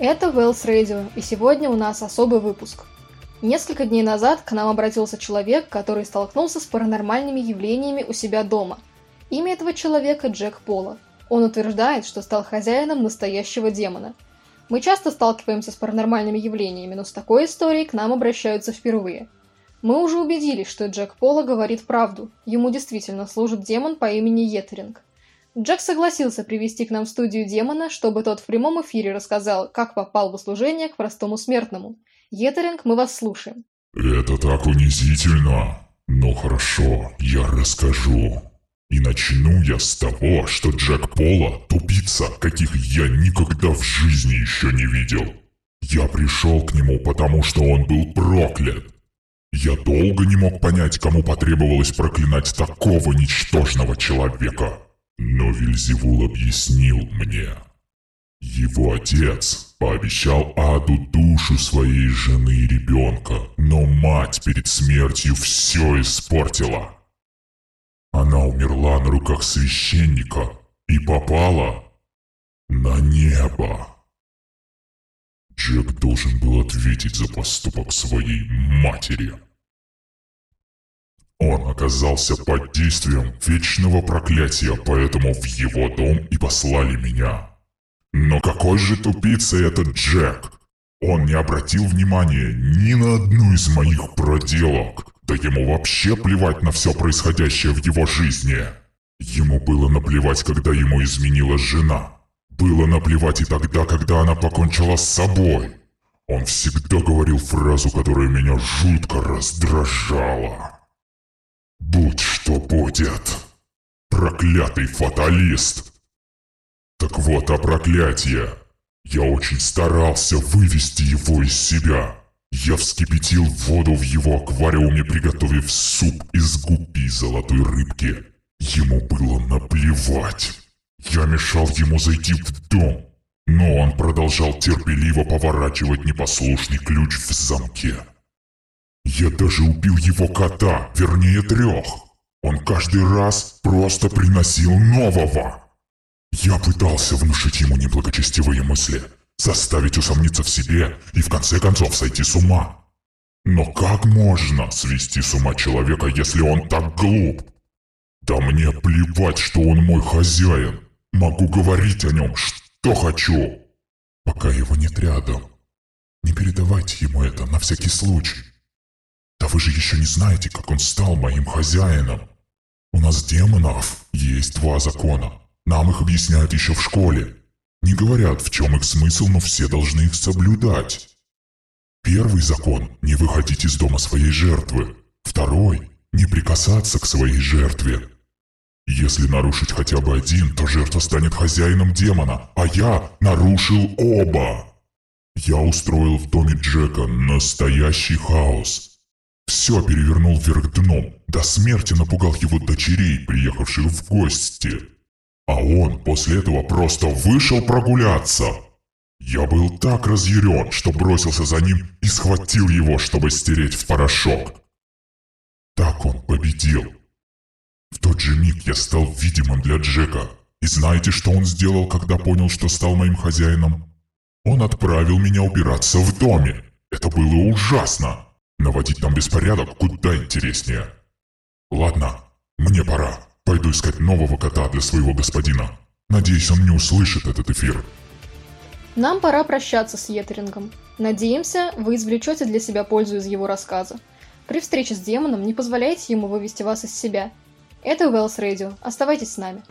Это Wells Radio, и сегодня у нас особый выпуск. Несколько дней назад к нам обратился человек, который столкнулся с паранормальными явлениями у себя дома. Имя этого человека Джек Пола. Он утверждает, что стал хозяином настоящего демона. Мы часто сталкиваемся с паранормальными явлениями, но с такой историей к нам обращаются впервые. Мы уже убедились, что Джек Пола говорит правду. Ему действительно служит демон по имени Етеринг. Джек согласился привести к нам в студию демона, чтобы тот в прямом эфире рассказал, как попал в услужение к простому смертному. Етеринг, мы вас слушаем. Это так унизительно. Но хорошо, я расскажу. И начну я с того, что Джек Пола – тупица, каких я никогда в жизни еще не видел. Я пришел к нему, потому что он был проклят. Я долго не мог понять, кому потребовалось проклинать такого ничтожного человека. Но Вильзевул объяснил мне. Его отец пообещал Аду душу своей жены и ребенка, но мать перед смертью все испортила. Она умерла на руках священника и попала на небо. Джек должен был ответить за поступок своей матери. Он оказался под действием вечного проклятия, поэтому в его дом и послали меня. Но какой же тупица этот Джек? Он не обратил внимания ни на одну из моих проделок. Да ему вообще плевать на все происходящее в его жизни. Ему было наплевать, когда ему изменила жена. Было наплевать и тогда, когда она покончила с собой. Он всегда говорил фразу, которая меня жутко раздражала. Будь что будет. Проклятый фаталист. Так вот о проклятие. Я очень старался вывести его из себя. Я вскипятил воду в его аквариуме, приготовив суп из гупи золотой рыбки. Ему было наплевать. Я мешал ему зайти в дом, но он продолжал терпеливо поворачивать непослушный ключ в замке. Я даже убил его кота, вернее трех. Он каждый раз просто приносил нового. Я пытался внушить ему неблагочестивые мысли, заставить усомниться в себе и в конце концов сойти с ума. Но как можно свести с ума человека, если он так глуп? Да мне плевать, что он мой хозяин. Могу говорить о нем, что хочу. Пока его нет рядом. Не передавайте ему это на всякий случай. Вы же еще не знаете, как он стал моим хозяином. У нас демонов есть два закона. Нам их объясняют еще в школе. Не говорят, в чем их смысл, но все должны их соблюдать. Первый закон – не выходить из дома своей жертвы. Второй – не прикасаться к своей жертве. Если нарушить хотя бы один, то жертва станет хозяином демона, а я нарушил оба. Я устроил в доме Джека настоящий хаос. Все перевернул вверх дном, до смерти напугал его дочерей, приехавших в гости. А он после этого просто вышел прогуляться. Я был так разъярен, что бросился за ним и схватил его, чтобы стереть в порошок. Так он победил. В тот же миг я стал видимым для Джека. И знаете, что он сделал, когда понял, что стал моим хозяином? Он отправил меня убираться в доме. Это было ужасно. Наводить там беспорядок куда интереснее. Ладно, мне пора. Пойду искать нового кота для своего господина. Надеюсь, он не услышит этот эфир. Нам пора прощаться с Етерингом. Надеемся, вы извлечете для себя пользу из его рассказа. При встрече с демоном не позволяйте ему вывести вас из себя. Это Wells Radio. Оставайтесь с нами.